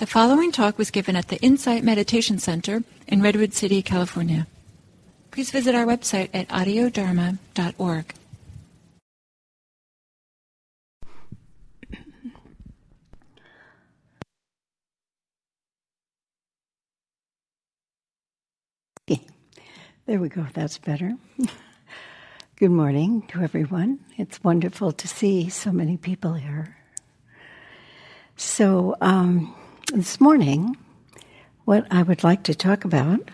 The following talk was given at the Insight Meditation Center in Redwood City, California. Please visit our website at audiodharma.org. There we go, that's better. Good morning to everyone. It's wonderful to see so many people here. So, um, this morning, what I would like to talk about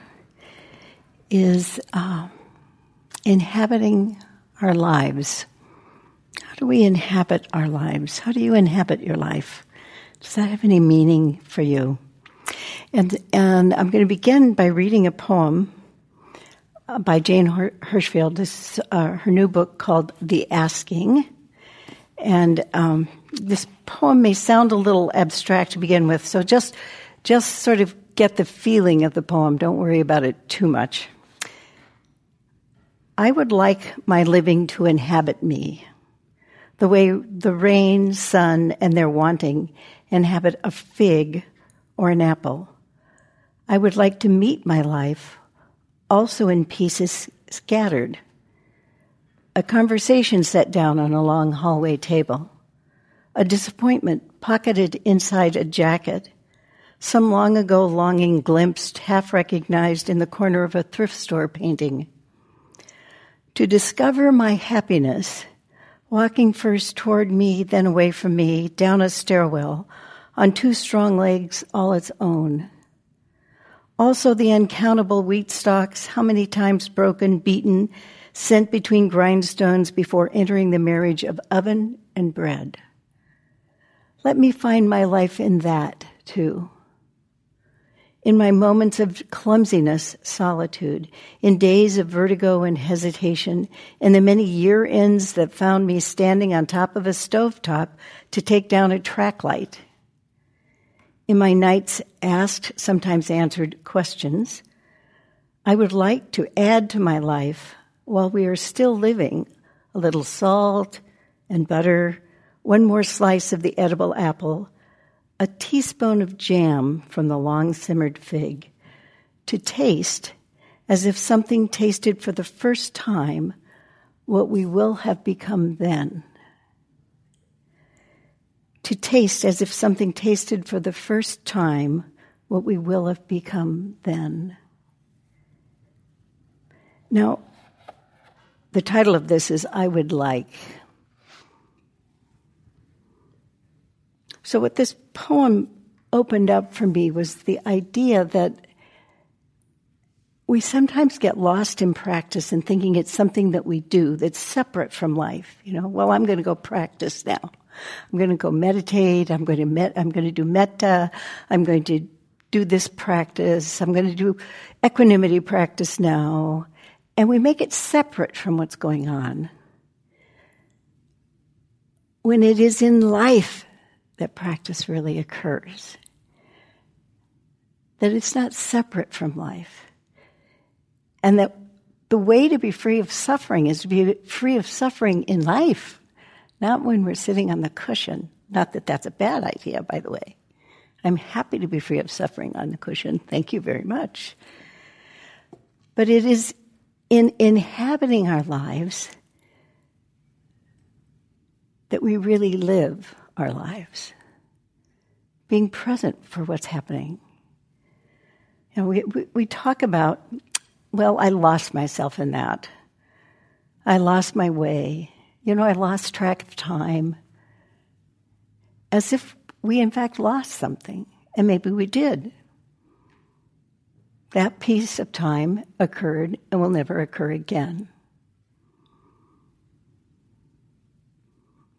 is uh, inhabiting our lives. How do we inhabit our lives? How do you inhabit your life? Does that have any meaning for you? And, and I'm going to begin by reading a poem uh, by Jane Hirshfield. This is uh, her new book called The Asking. And um, this poem may sound a little abstract to begin with, so just just sort of get the feeling of the poem. Don't worry about it too much. I would like my living to inhabit me, the way the rain, sun, and their wanting inhabit a fig or an apple. I would like to meet my life also in pieces scattered a conversation set down on a long hallway table, a disappointment pocketed inside a jacket, some long ago longing glimpsed, half recognized in the corner of a thrift store painting. To discover my happiness, walking first toward me, then away from me, down a stairwell, on two strong legs all its own. Also the uncountable wheat stalks, how many times broken, beaten, sent between grindstones before entering the marriage of oven and bread. Let me find my life in that too. In my moments of clumsiness, solitude, in days of vertigo and hesitation, in the many year ends that found me standing on top of a stovetop to take down a track light. In my nights asked, sometimes answered questions, I would like to add to my life while we are still living, a little salt and butter, one more slice of the edible apple, a teaspoon of jam from the long simmered fig, to taste as if something tasted for the first time what we will have become then. To taste as if something tasted for the first time what we will have become then. Now, the title of this is I Would Like. So, what this poem opened up for me was the idea that we sometimes get lost in practice and thinking it's something that we do that's separate from life. You know, well, I'm going to go practice now. I'm going to go meditate. I'm going to met, I'm going to do metta. I'm going to do this practice. I'm going to do equanimity practice now and we make it separate from what's going on. When it is in life that practice really occurs, that it's not separate from life, and that the way to be free of suffering is to be free of suffering in life, not when we're sitting on the cushion. Not that that's a bad idea, by the way. I'm happy to be free of suffering on the cushion. Thank you very much. But it is in inhabiting our lives that we really live our lives, being present for what's happening. You know, we, we, we talk about, well, I lost myself in that. I lost my way. You know, I lost track of time. As if we, in fact, lost something. And maybe we did. That piece of time occurred and will never occur again.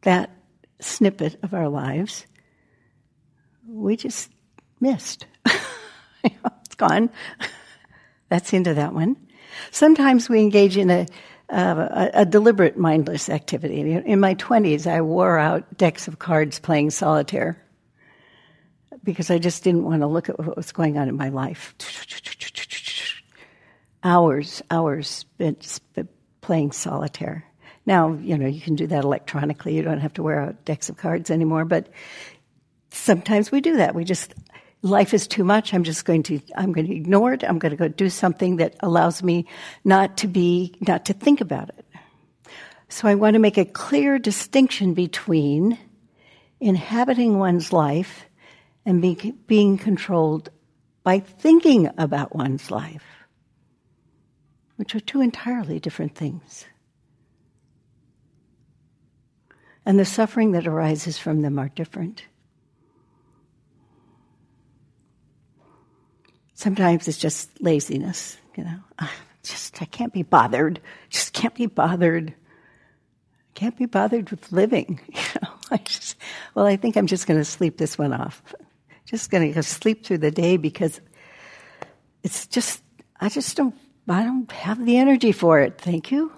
That snippet of our lives, we just missed. it's gone. That's into that one. Sometimes we engage in a, uh, a, a, deliberate mindless activity. In my 20s, I wore out decks of cards playing solitaire because I just didn't want to look at what was going on in my life. Hours, hours spent, spent playing solitaire. Now, you know, you can do that electronically. You don't have to wear out decks of cards anymore, but sometimes we do that. We just life is too much. I'm just going to, I'm going to ignore it. I'm going to go do something that allows me not to be, not to think about it. So I want to make a clear distinction between inhabiting one's life and be, being controlled by thinking about one's life, which are two entirely different things. And the suffering that arises from them are different. Sometimes it's just laziness, you know. I just I can't be bothered. Just can't be bothered. Can't be bothered with living. You know, I just well, I think I'm just going to sleep this one off. Just going to sleep through the day because it's just I just don't I don't have the energy for it. Thank you.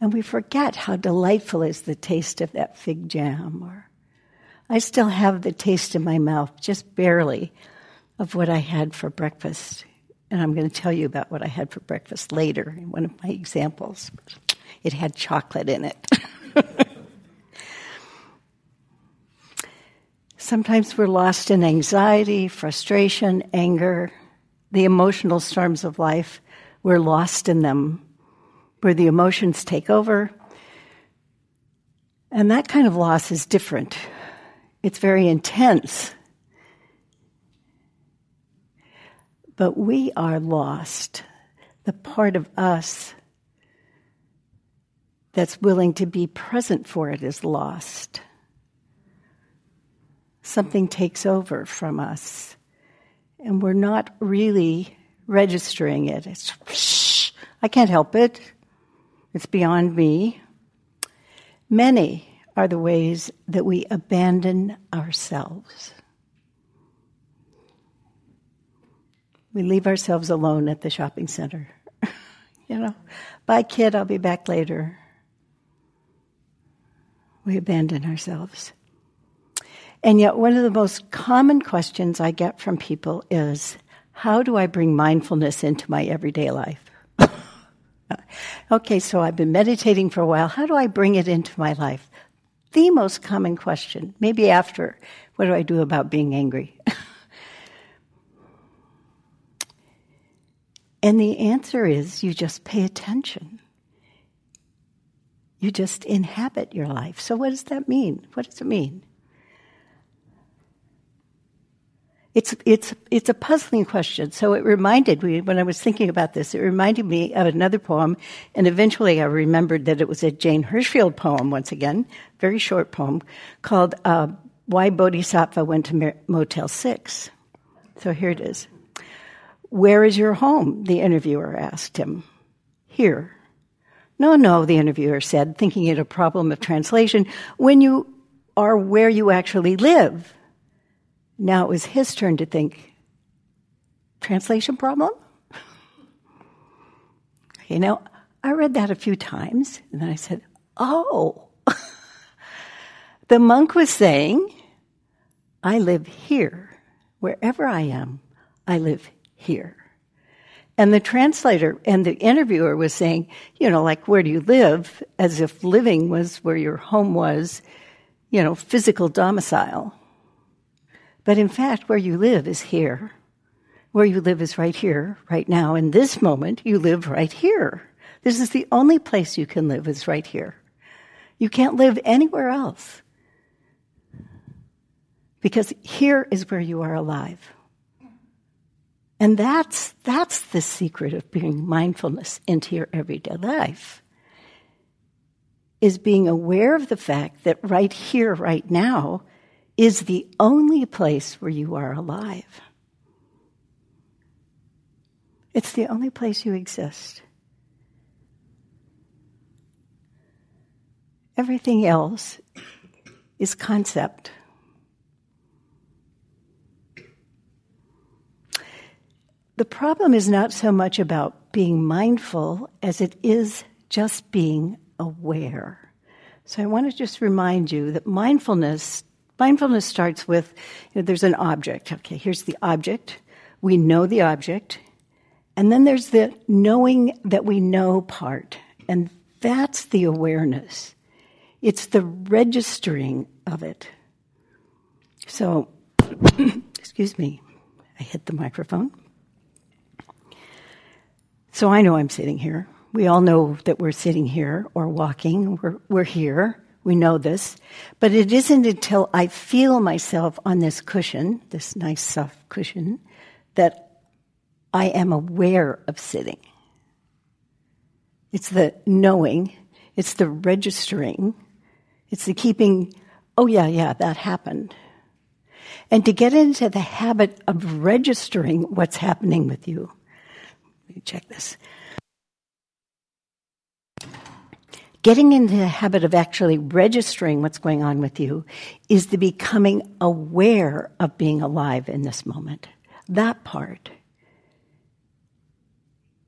And we forget how delightful is the taste of that fig jam or I still have the taste in my mouth, just barely, of what I had for breakfast. And I'm going to tell you about what I had for breakfast later in one of my examples. It had chocolate in it. Sometimes we're lost in anxiety, frustration, anger, the emotional storms of life. We're lost in them, where the emotions take over. And that kind of loss is different. It's very intense. but we are lost. The part of us that's willing to be present for it is lost. Something takes over from us, and we're not really registering it. It's, I can't help it. It's beyond me. Many are the ways that we abandon ourselves. we leave ourselves alone at the shopping center. you know, bye, kid, I'll be back later. We abandon ourselves. And yet, one of the most common questions I get from people is how do I bring mindfulness into my everyday life? Okay, so I've been meditating for a while. How do I bring it into my life? The most common question, maybe after, what do I do about being angry? And the answer is you just pay attention. You just inhabit your life. So, what does that mean? What does it mean? It's, it's, it's a puzzling question. So it reminded me, when I was thinking about this, it reminded me of another poem, and eventually I remembered that it was a Jane Hirshfield poem, once again, very short poem, called uh, Why Bodhisattva Went to Motel 6. So here it is. Where is your home? The interviewer asked him. Here. No, no, the interviewer said, thinking it a problem of translation. When you are where you actually live. Now it was his turn to think, translation problem? you know, I read that a few times, and then I said, oh. the monk was saying, I live here. Wherever I am, I live here. And the translator and the interviewer was saying, you know, like, where do you live? As if living was where your home was, you know, physical domicile. But in fact, where you live is here. Where you live is right here, right now. In this moment, you live right here. This is the only place you can live is right here. You can't live anywhere else. Because here is where you are alive. And that's, that's the secret of bringing mindfulness into your everyday life. Is being aware of the fact that right here, right now, is the only place where you are alive. It's the only place you exist. Everything else is concept. The problem is not so much about being mindful as it is just being aware. So I want to just remind you that mindfulness mindfulness starts with you know, there's an object. Okay, here's the object. We know the object. And then there's the knowing that we know part. And that's the awareness. It's the registering of it. So, excuse me, I hit the microphone. So I know I'm sitting here. We all know that we're sitting here or walking. We're, we're here. We know this. But it isn't until I feel myself on this cushion, this nice soft cushion, that I am aware of sitting. It's the knowing, it's the registering, it's the keeping, oh yeah, yeah, that happened. And to get into the habit of registering what's happening with you. Let me check this. Getting into the habit of actually registering what's going on with you is the becoming aware of being alive in this moment. That part.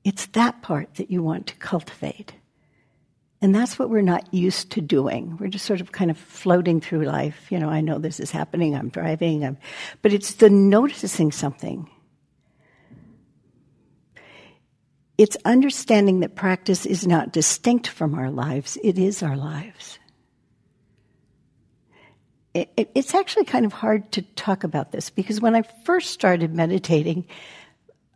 It's that part that you want to cultivate. And that's what we're not used to doing. We're just sort of kind of floating through life. You know, I know this is happening, I'm driving, I'm, but it's the noticing something. It's understanding that practice is not distinct from our lives, it is our lives. It, it, it's actually kind of hard to talk about this because when I first started meditating,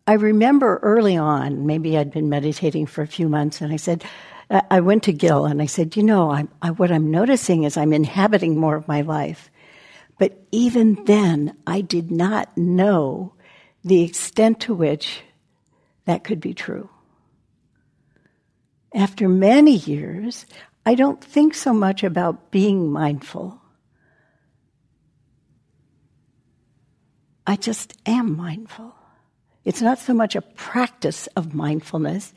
I remember early on, maybe I'd been meditating for a few months, and I said, uh, I went to Gil and I said, you know, I, I, what I'm noticing is I'm inhabiting more of my life. But even then, I did not know the extent to which that could be true. After many years, I don't think so much about being mindful. I just am mindful. It's not so much a practice of mindfulness.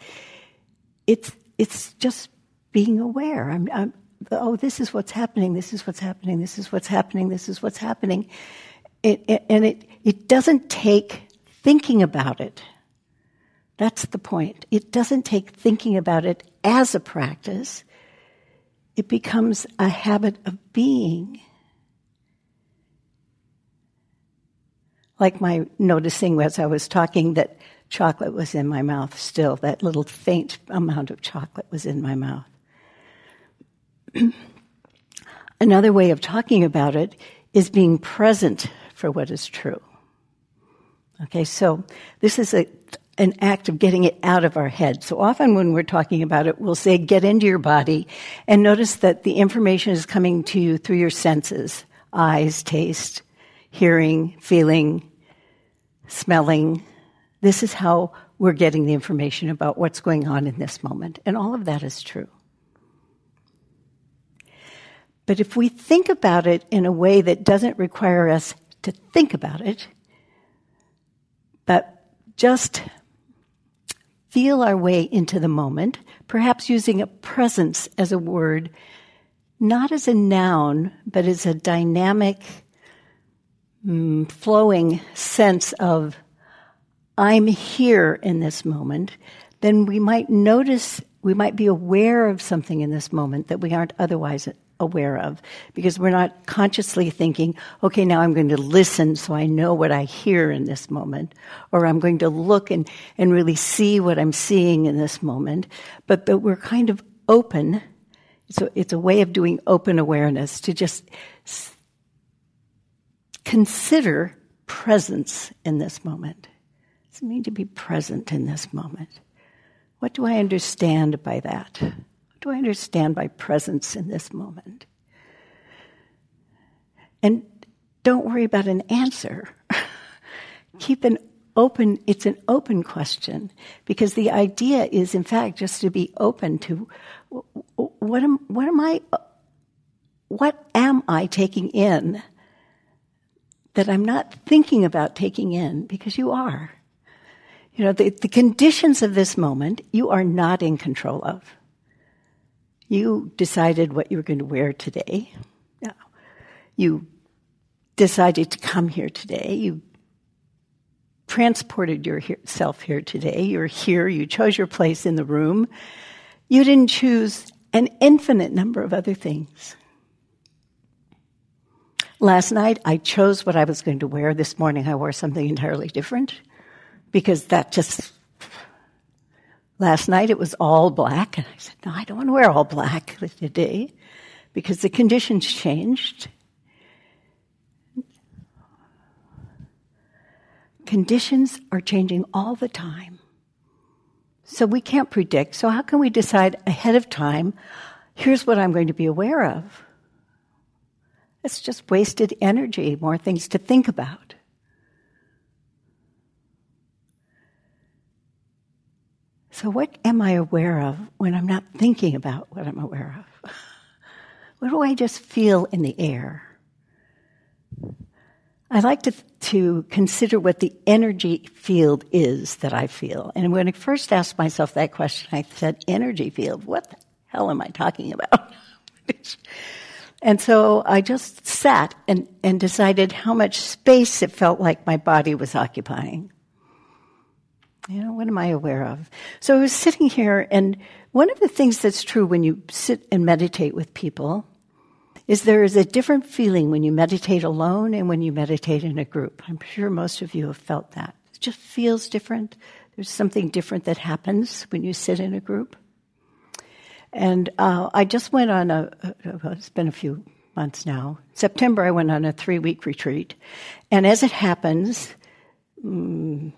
It's it's just being aware. I'm, I'm, oh, this is what's happening. This is what's happening. This is what's happening. This is what's happening. It, it, and it, it doesn't take thinking about it. That's the point. It doesn't take thinking about it as a practice. It becomes a habit of being. Like my noticing as I was talking that chocolate was in my mouth still. That little faint amount of chocolate was in my mouth. Another way of talking about it is being present for what is true. Okay, so this is a, an act of getting it out of our head. So often when we're talking about it, we'll say, get into your body and notice that the information is coming to you through your senses eyes, taste, hearing, feeling, smelling, this is how we're getting the information about what's going on in this moment. And all of that is true. But if we think about it in a way that doesn't require us to think about it, but just feel our way into the moment, perhaps using a presence as a word, not as a noun, but as a dynamic, mm, flowing sense of I'm here in this moment, then we might notice, we might be aware of something in this moment that we aren't otherwise aware of because we're not consciously thinking, okay, now I'm going to listen so I know what I hear in this moment, or I'm going to look and, and really see what I'm seeing in this moment, but that we're kind of open. So it's a way of doing open awareness to just consider presence in this moment does it mean to be present in this moment? What do I understand by that? Do I understand by presence in this moment? And don't worry about an answer. Keep an open, it's an open question because the idea is, in fact, just to be open to what am, what am I, what am I taking in that I'm not thinking about taking in because you are. You know, the, the conditions of this moment you are not in control of. You decided what you were going to wear today. You decided to come here today. You transported yourself here today. You're here. You chose your place in the room. You didn't choose an infinite number of other things. Last night, I chose what I was going to wear. This morning, I wore something entirely different because that just last night it was all black and i said no i don't want to wear all black today because the conditions changed conditions are changing all the time. So we can't predict. So how can we decide ahead of time, here's what I'm going to be aware of? It's just wasted energy, more things to think about. So, what am I aware of when I'm not thinking about what I'm aware of? What do I just feel in the air? I like to, to consider what the energy field is that I feel. And when I first asked myself that question, I said, energy field? What the hell am I talking about? and so I just sat and, and decided how much space it felt like my body was occupying. You know, what am I aware of? So I was sitting here, and one of the things that's true when you sit and meditate with people is there is a different feeling when you meditate alone and when you meditate in a group. I'm sure most of you have felt that. It just feels different. There's something different that happens when you sit in a group. And uh, I just went on a, well, it's been a few months now. September, I went on a three week retreat. And as it happens, mm,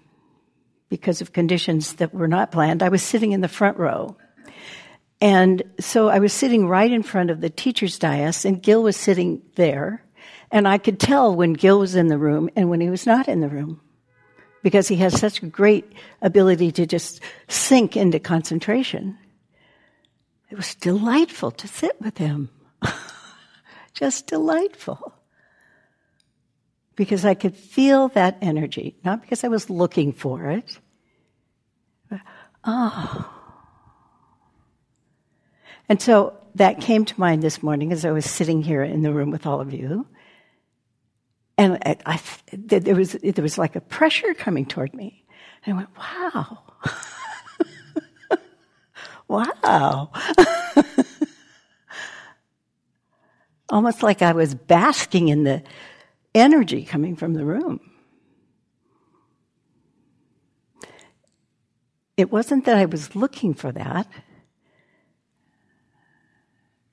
because of conditions that were not planned, I was sitting in the front row. And so I was sitting right in front of the teacher's dais, and Gil was sitting there. And I could tell when Gil was in the room and when he was not in the room because he has such a great ability to just sink into concentration. It was delightful to sit with him. just delightful. Because I could feel that energy, not because I was looking for it. But, oh. And so that came to mind this morning as I was sitting here in the room with all of you. And I, I, there, was, there was like a pressure coming toward me. And I went, wow. wow. Almost like I was basking in the energy coming from the room. It wasn't that I was looking for that.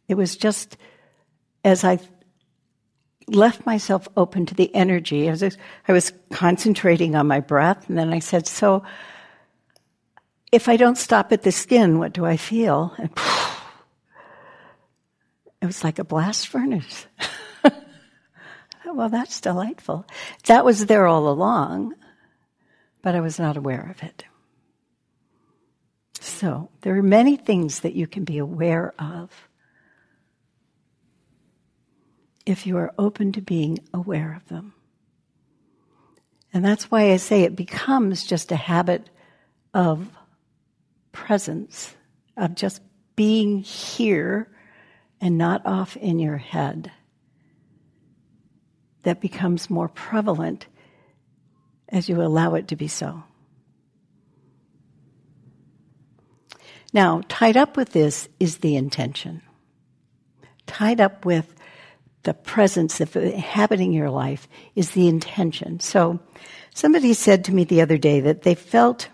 It was just as I left myself open to the energy, as I was concentrating on my breath, and then I said, So, if I don't stop at the skin, what do I feel? And it was like a blast furnace. Oh, well, that's delightful. That was there all along, but I was not aware of it. So, there are many things that you can be aware of if you are open to being aware of them. And that's why I say it becomes just a habit of presence, of just being here and not off in your head. That becomes more prevalent as you allow it to be so. Now, tied up with this is the intention. Tied up with the presence of inhabiting your life is the intention. So somebody said to me the other day that they felt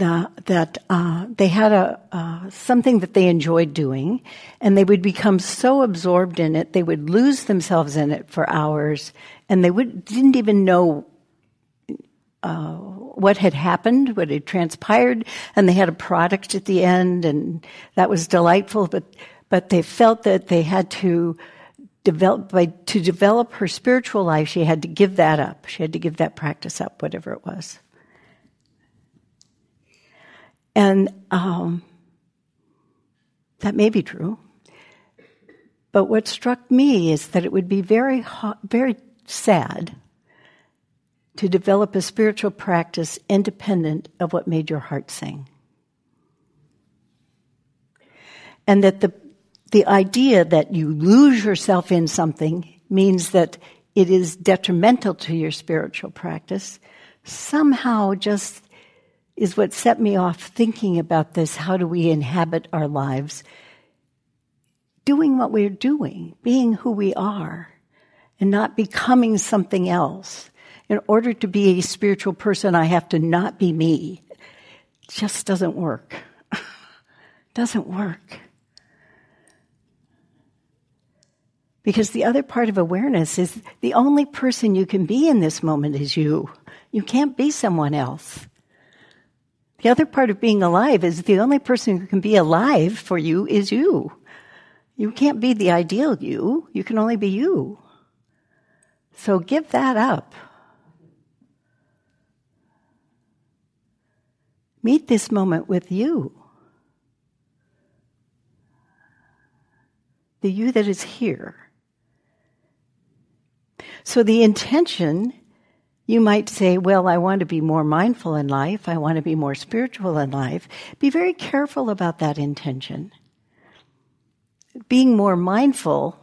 the, that uh, they had a uh, something that they enjoyed doing, and they would become so absorbed in it they would lose themselves in it for hours, and they would didn't even know uh, what had happened, what had transpired, and they had a product at the end, and that was delightful. But but they felt that they had to develop by, to develop her spiritual life she had to give that up she had to give that practice up whatever it was and um, that may be true. But what struck me is that it would be very very sad to develop a spiritual practice independent of what made your heart sing. And that the the idea that you lose yourself in something means that it is detrimental to your spiritual practice somehow just is what set me off thinking about this. How do we inhabit our lives? Doing what we're doing, being who we are, and not becoming something else. In order to be a spiritual person, I have to not be me. It just doesn't work. doesn't work. Because the other part of awareness is the only person you can be in this moment is you. You can't be someone else. The other part of being alive is the only person who can be alive for you is you. You can't be the ideal you. You can only be you. So give that up. Meet this moment with you. The you that is here. So the intention, you might say, well, I want to be more mindful in life. I want to be more spiritual in life. Be very careful about that intention. Being more mindful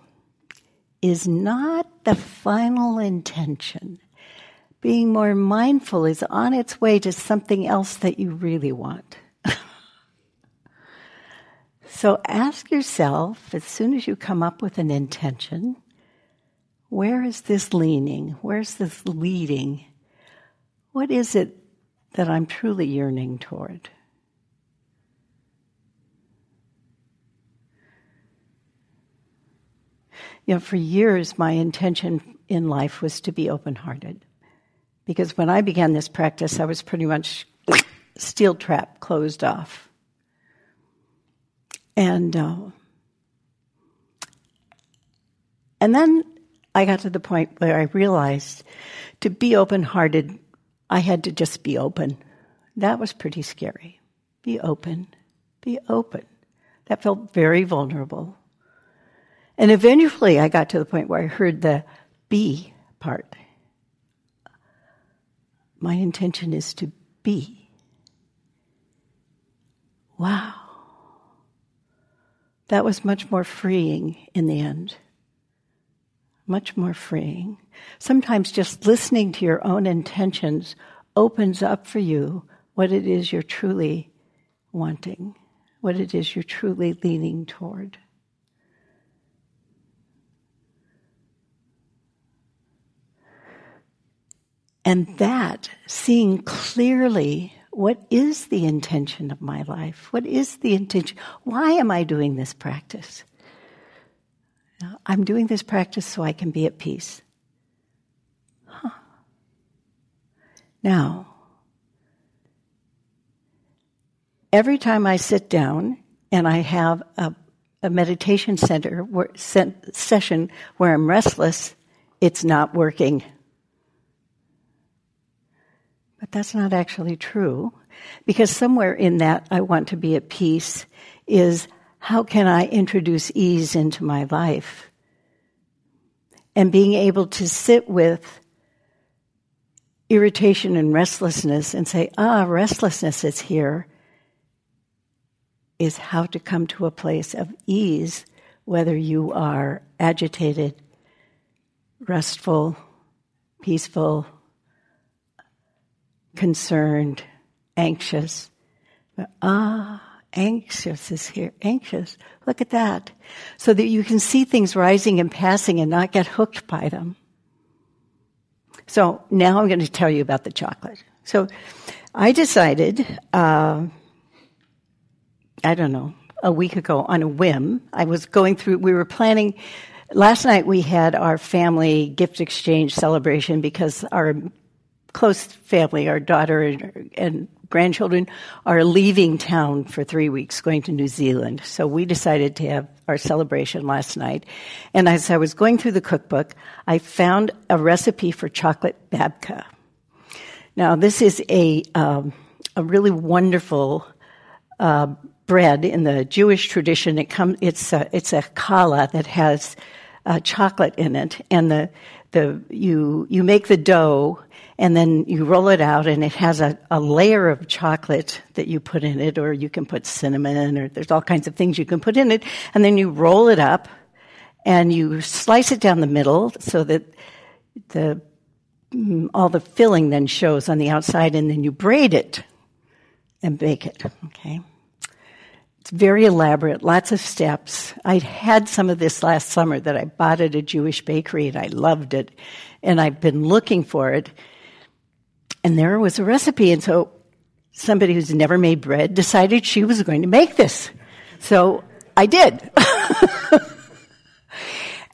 is not the final intention. Being more mindful is on its way to something else that you really want. so ask yourself, as soon as you come up with an intention, where is this leaning? Where's this leading? What is it that I'm truly yearning toward? You know, for years, my intention in life was to be open hearted. Because when I began this practice, I was pretty much steel trap closed off. And, uh, and then I got to the point where I realized to be open hearted, I had to just be open. That was pretty scary. Be open. Be open. That felt very vulnerable. And eventually I got to the point where I heard the be part. My intention is to be. Wow. That was much more freeing in the end much more freeing. Sometimes just listening to your own intentions opens up for you what it is you're truly wanting, what it is you're truly leaning toward. And that, seeing clearly what is the intention of my life? What is the intention? Why am I doing this practice? I'm doing this practice so I can be at peace. Huh. Now, every time I sit down and I have a, a meditation center where, session where I'm restless, it's not working. But that's not actually true because somewhere in that I want to be at peace is how can I introduce ease into my life? And being able to sit with irritation and restlessness and say, ah, restlessness is here, is how to come to a place of ease, whether you are agitated, restful, peaceful, concerned, anxious. But, ah, anxious is here. Anxious. Look at that. So that you can see things rising and passing and not get hooked by them. So now I'm going to tell you about the chocolate. So I decided, uh, I don't know, a week ago on a whim. I was going through, we were planning, last night we had our family gift exchange celebration because our close family, our daughter and, and grandchildren are leaving town for three weeks, going to New Zealand. So we decided to have our celebration last night. And as I was going through the cookbook, I found a recipe for chocolate babka. Now, this is a, um, a really wonderful uh, bread in the Jewish tradition. It comes, it's a, it's a challah that has uh, chocolate in it, and the the you you make the dough and then you roll it out and it has a, a layer of chocolate that you put in it or you can put cinnamon or there's all kinds of things you can put in it and then you roll it up and you slice it down the middle so that the mm, all the filling then shows on the outside and then you braid it and bake it okay it's very elaborate, lots of steps. I had some of this last summer that I bought at a Jewish bakery and I loved it. And I've been looking for it. And there was a recipe. And so somebody who's never made bread decided she was going to make this. So I did.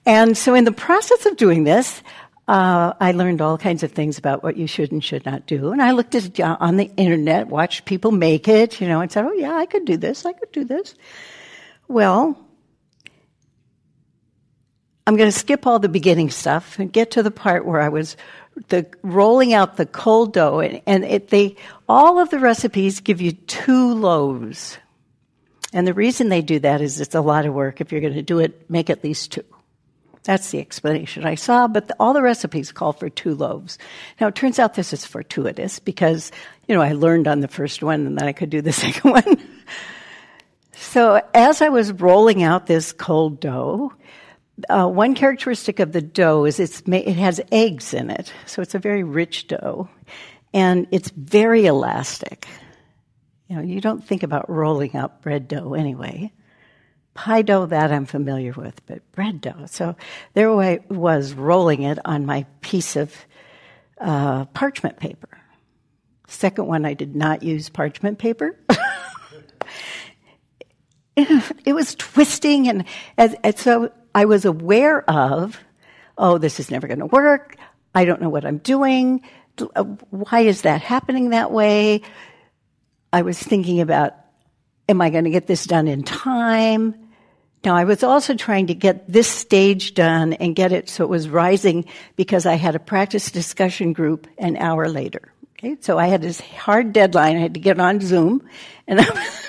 And so, in the process of doing this, uh, I learned all kinds of things about what you should and should not do. And I looked at it on the internet, watched people make it, you know, and said, oh, yeah, I could do this, I could do this. Well, I'm going to skip all the beginning stuff and get to the part where I was the rolling out the cold dough, and, and it, they all of the recipes give you two loaves. And the reason they do that is it's a lot of work. If you're going to do it, make at least two. That's the explanation I saw, but the, all the recipes call for two loaves. Now, it turns out this is fortuitous because, you know, I learned on the first one and then I could do the second one. so as I was rolling out this cold dough, uh, one characteristic of the dough is it's ma- it has eggs in it, so it's a very rich dough, and it's very elastic. You know, you don't think about rolling out bread dough anyway. Pie dough, that I'm familiar with, but bread dough. So there I was rolling it on my piece of uh, parchment paper. Second one, I did not use parchment paper. it was twisting, and, and, and so I was aware of, oh, this is never going to work. I don't know what I'm doing. Uh, why is that happening that way? I was thinking about, am I going to get this done in time? Now, I was also trying to get this stage done and get it so it was rising because I had a practice discussion group an hour later. Okay, so I had this hard deadline. I had to get on Zoom, and I was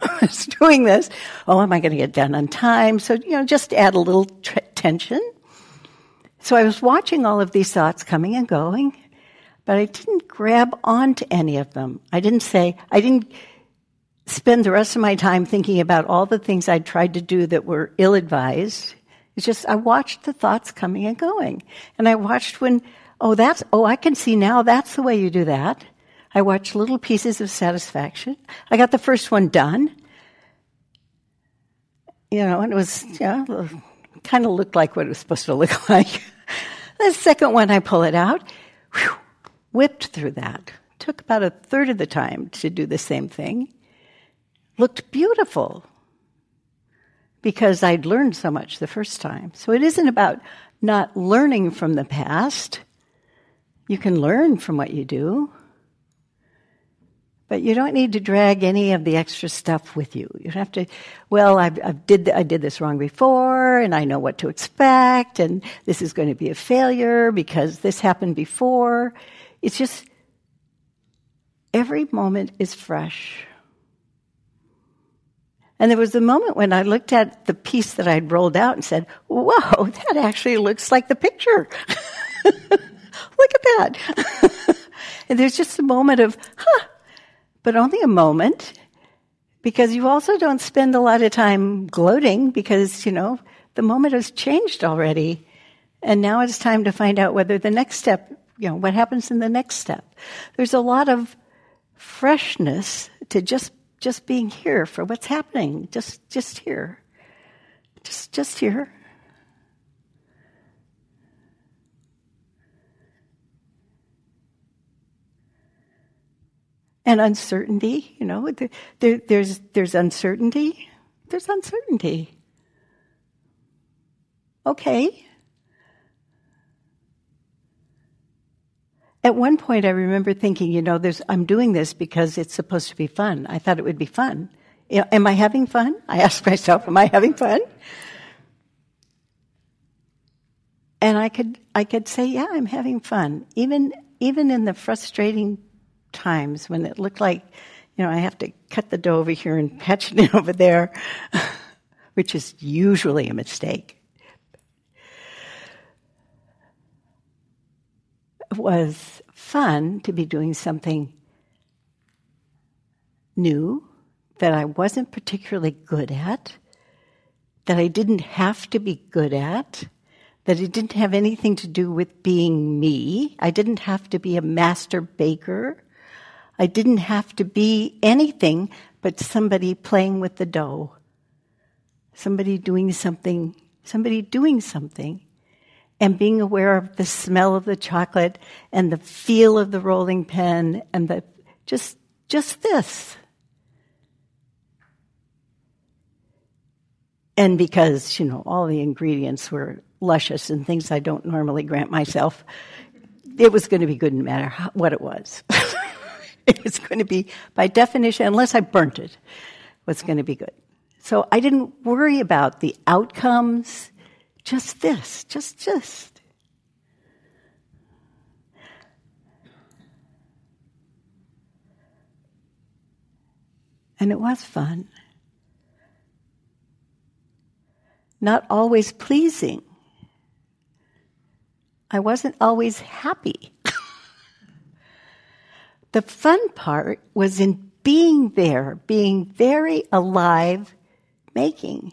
doing this. Oh, am I going to get done on time? So, you know, just add a little t- tension. So I was watching all of these thoughts coming and going, but I didn't grab onto any of them. I didn't say, I didn't spend the rest of my time thinking about all the things I'd tried to do that were ill advised. It's just, I watched the thoughts coming and going. And I watched when, oh, that's, oh, I can see now that's the way you do that. I watched little pieces of satisfaction. I got the first one done. You know, and it was, yeah, kind of looked like what it was supposed to look like. the second one, I pull it out, whew, whipped through that. Took about a third of the time to do the same thing looked beautiful because I'd learned so much the first time. So it isn't about not learning from the past. You can learn from what you do, but you don't need to drag any of the extra stuff with you. You have to, well, I've, I've did, I did this wrong before, and I know what to expect, and this is going to be a failure because this happened before. It's just, every moment is fresh. And there was a moment when I looked at the piece that I'd rolled out and said, whoa, that actually looks like the picture. Look at that. and there's just a moment of, huh, but only a moment because you also don't spend a lot of time gloating because, you know, the moment has changed already. And now it's time to find out whether the next step, you know, what happens in the next step. There's a lot of freshness to just just being here for what's happening, just just here. Just just here. And uncertainty, you know, there, there's there's uncertainty. There's uncertainty. Okay, At one point, I remember thinking, you know, I'm doing this because it's supposed to be fun. I thought it would be fun. Am I having fun? I asked myself, am I having fun? And I could, I could say, yeah, I'm having fun. Even, even in the frustrating times when it looked like, you know, I have to cut the dough over here and patch it over there, which is usually a mistake. It was fun to be doing something new that I wasn't particularly good at, that I didn't have to be good at, that it didn't have anything to do with being me. I didn't have to be a master baker. I didn't have to be anything but somebody playing with the dough. Somebody doing something, somebody doing something and being aware of the smell of the chocolate and the feel of the rolling pin and the just just this and because, you know, all the ingredients were luscious and things I don't normally grant myself, it was going to be good no matter how, what it was. it was going to be, by definition, unless I burnt it, was going to be good. So I didn't worry about the outcomes, just this, just, just. And it was fun. not always pleasing. I wasn't always happy. The fun part was in being there, being very alive, making.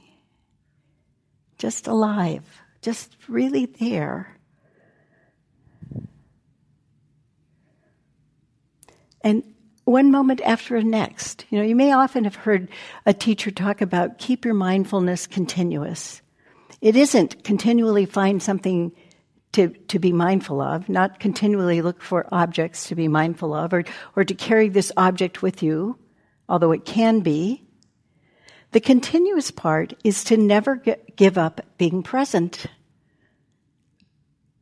Just alive, just really there. And one moment after the next. You know, you may often have heard a teacher talk about keep your mindfulness continuous. It isn't continually find something to, to be mindful of, not continually look for objects to be mindful of, or, or to carry this object with you, although it can be. The continuous part is to never give up being present.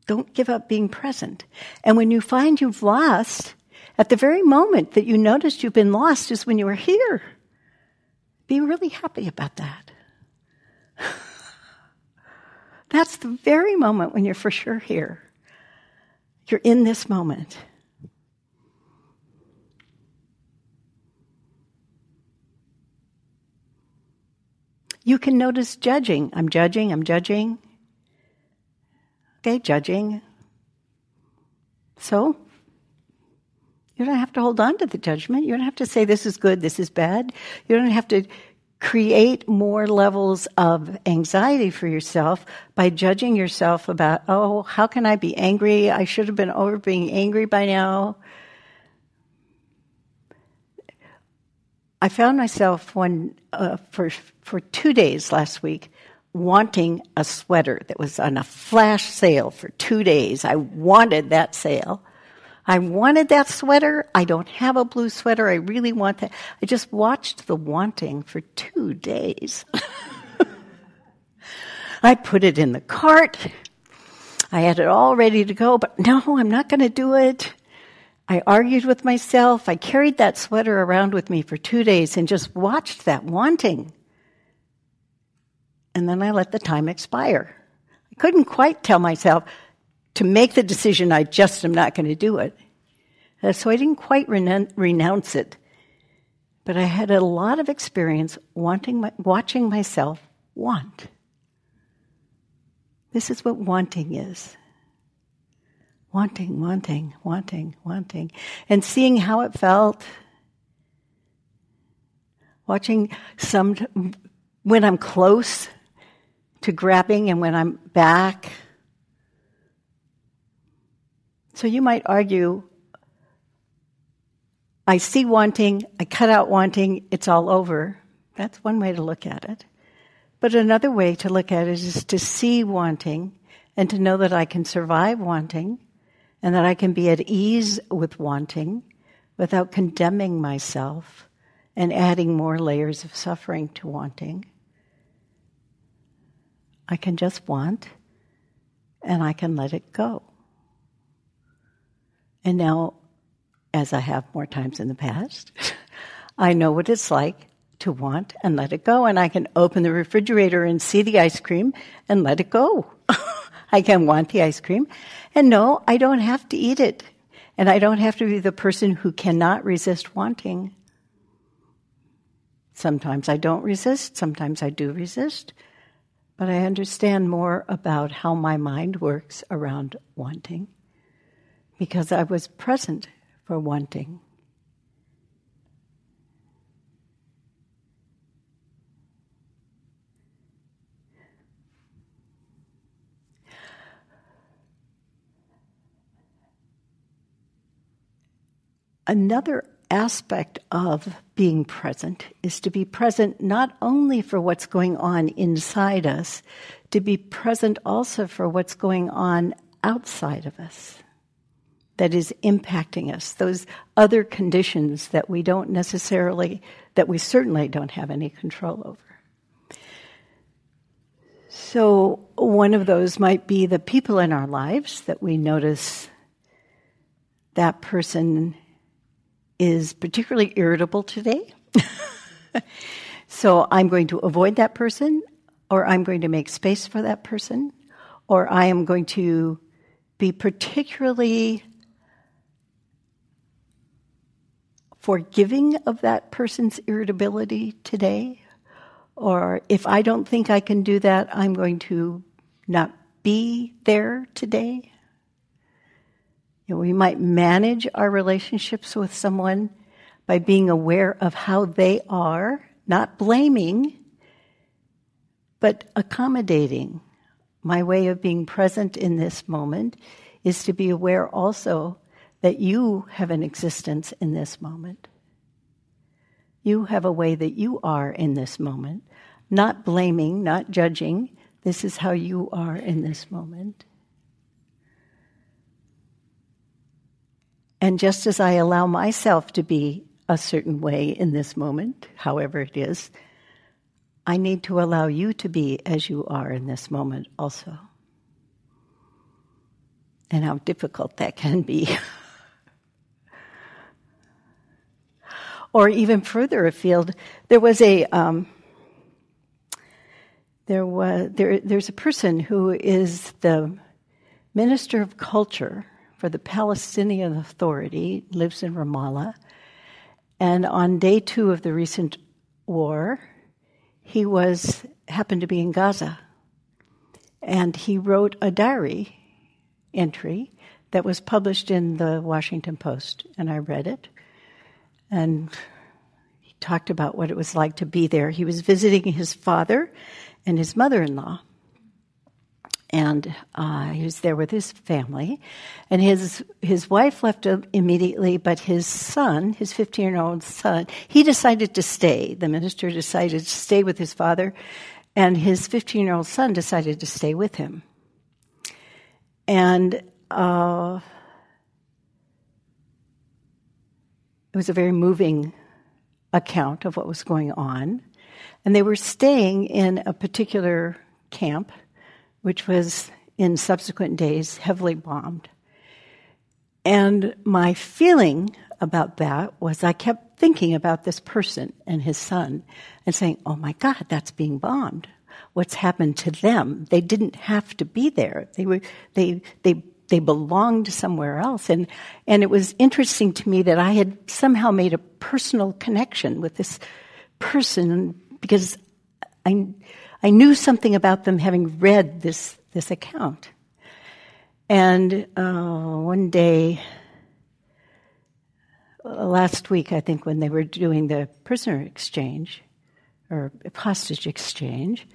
Don't give up being present. And when you find you've lost, at the very moment that you noticed you've been lost is when you are here. Be really happy about that. That's the very moment when you're for sure here. You're in this moment. You can notice judging. I'm judging, I'm judging. Okay, judging. So, you don't have to hold on to the judgment. You don't have to say this is good, this is bad. You don't have to create more levels of anxiety for yourself by judging yourself about, oh, how can I be angry? I should have been over being angry by now. I found myself one uh, for for two days last week wanting a sweater that was on a flash sale for two days. I wanted that sale. I wanted that sweater. I don't have a blue sweater. I really want that. I just watched the wanting for two days. I put it in the cart. I had it all ready to go, but no, I'm not going to do it. I argued with myself. I carried that sweater around with me for two days and just watched that wanting. And then I let the time expire. I couldn't quite tell myself, to make the decision, I just am not going to do it. Uh, so I didn't quite renounce it. But I had a lot of experience wanting my, watching myself want. This is what wanting is. Wanting, wanting, wanting, wanting. And seeing how it felt. Watching some, when I'm close to grabbing and when I'm back so you might argue, I see wanting, I cut out wanting, it's all over. That's one way to look at it. But another way to look at it is to see wanting and to know that I can survive wanting and that I can be at ease with wanting without condemning myself and adding more layers of suffering to wanting. I can just want and I can let it go. And now, as I have more times in the past, I know what it's like to want and let it go. And I can open the refrigerator and see the ice cream and let it go. I can want the ice cream. And no, I don't have to eat it. And I don't have to be the person who cannot resist wanting. Sometimes I don't resist, sometimes I do resist, but I understand more about how my mind works around wanting because I was present for wanting. Another aspect of being present is to be present not only for what's going on inside us, to be present also for what's going on outside of us that is impacting us, those other conditions that we don't necessarily, that we certainly don't have any control over. So, one of those might be the people in our lives that we notice that person is particularly irritable today. so, I'm going to avoid that person, or I'm going to make space for that person, or I am going to be particularly forgiving of that person's irritability today. Or if I don't think I can do that, I'm going to not be there today. You know, we might manage our relationships with someone by being aware of how they are, not blaming, but accommodating. My way of being present in this moment is to be aware also that you have an existence in this moment. You have a way that you are in this moment, not blaming, not judging. This is how you are in this moment. And just as I allow myself to be a certain way in this moment, however it is, I need to allow you to be as you are in this moment also. And how difficult that can be. or even further afield, there was a um, there was there, there's a person who is the minister of culture for the Palestinian Authority, lives in Ramallah, and on day two of the recent war, he was happened to be in Gaza, and he wrote a diary entry that was published in the Washington Post, and I read it and he talked about what it was like to be there. He was visiting his father and his mother in law. And uh, he was there with his family. And his, his wife left immediately, but his son, his 15 year old son, he decided to stay. The minister decided to stay with his father, and his 15 year old son decided to stay with him. And uh, It was a very moving account of what was going on. And they were staying in a particular camp, which was in subsequent days heavily bombed. And my feeling about that was I kept thinking about this person and his son and saying, oh my God, that's being bombed. What's happened to them? They didn't have to be there. They were, they, they they belonged somewhere else. And, and it was interesting to me that I had somehow made a personal connection with this person because I, I knew something about them having read this, this account. And uh, one day, uh, last week, I think, when they were doing the prisoner exchange or hostage exchange,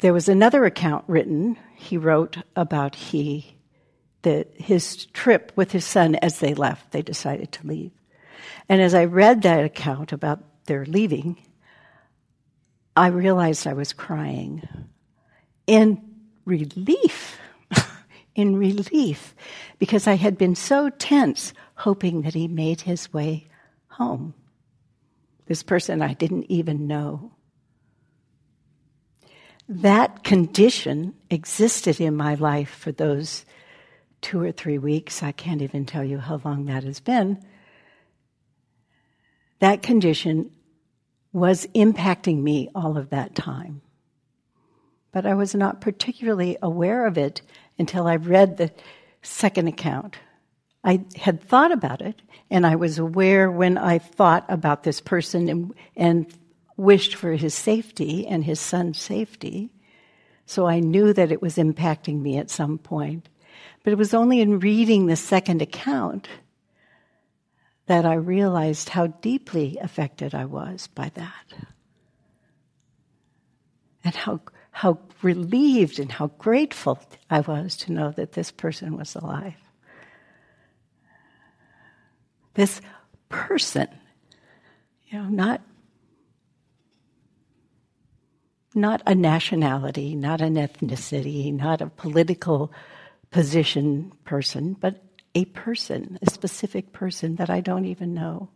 there was another account written, he wrote about he, the, his trip with his son as they left. They decided to leave. And as I read that account about their leaving, I realized I was crying in relief, in relief, because I had been so tense hoping that he made his way home. This person I didn't even know that condition existed in my life for those two or three weeks. I can't even tell you how long that has been. That condition was impacting me all of that time. But I was not particularly aware of it until I read the second account. I had thought about it, and I was aware when I thought about this person and, and wished for his safety and his son's safety. So I knew that it was impacting me at some point. But it was only in reading the second account that I realized how deeply affected I was by that. And how, how relieved and how grateful I was to know that this person was alive. This person, you know, not not a nationality, not an ethnicity, not a political position person, but a person, a specific person that I don't even know.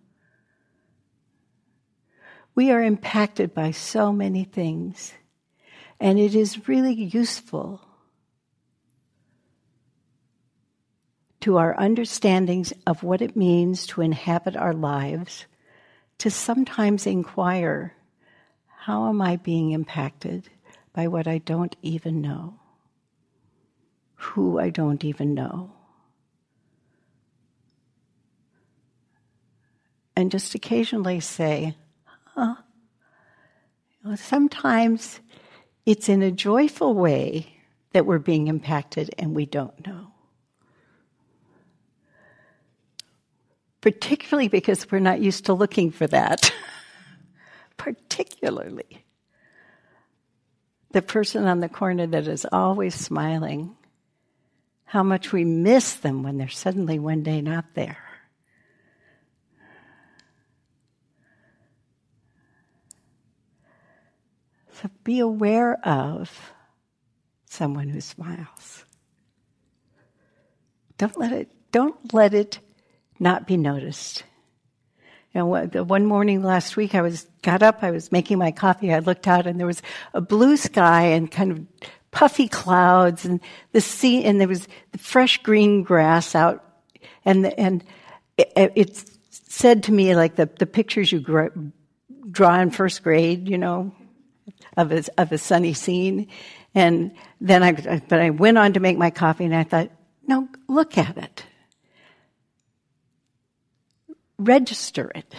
We are impacted by so many things. And it is really useful to our understandings of what it means to inhabit our lives to sometimes inquire how am I being impacted by what I don't even know? Who I don't even know? And just occasionally say, huh? Sometimes it's in a joyful way that we're being impacted and we don't know. Particularly because we're not used to looking for that. Particularly. The person on the corner that is always smiling, how much we miss them when they're suddenly one day not there. So be aware of someone who smiles. Don't let it, don't let it not be noticed. You know, one morning last week, I was got up, I was making my coffee, I looked out, and there was a blue sky and kind of puffy clouds, and the sea, and there was the fresh green grass out, and and it, it said to me like the the pictures you draw in first grade, you know, of a, of a sunny scene. And then I, but I went on to make my coffee and I thought, no, look at it. Register it.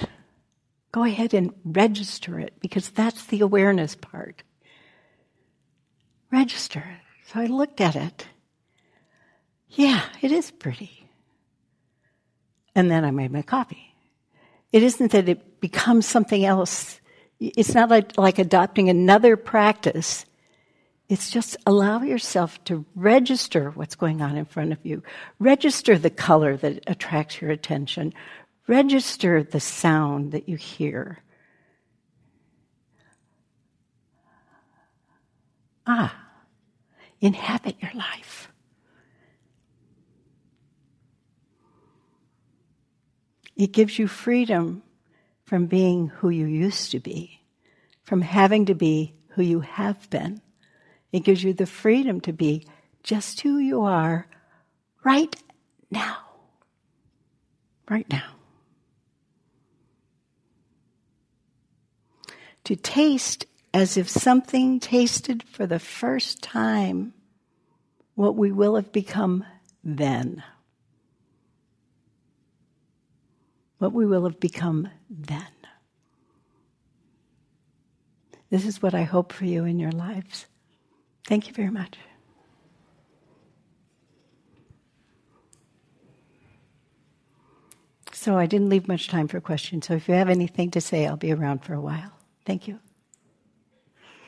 Go ahead and register it because that's the awareness part. Register. So I looked at it. Yeah, it is pretty. And then I made my coffee. It isn't that it becomes something else it's not like, like adopting another practice. It's just allow yourself to register what's going on in front of you. Register the color that attracts your attention. Register the sound that you hear. Ah, inhabit your life. It gives you freedom from being who you used to be, from having to be who you have been. It gives you the freedom to be just who you are right now. Right now. To taste as if something tasted for the first time what we will have become then. what we will have become then. This is what I hope for you in your lives. Thank you very much. So I didn't leave much time for questions. So if you have anything to say, I'll be around for a while. Thank you.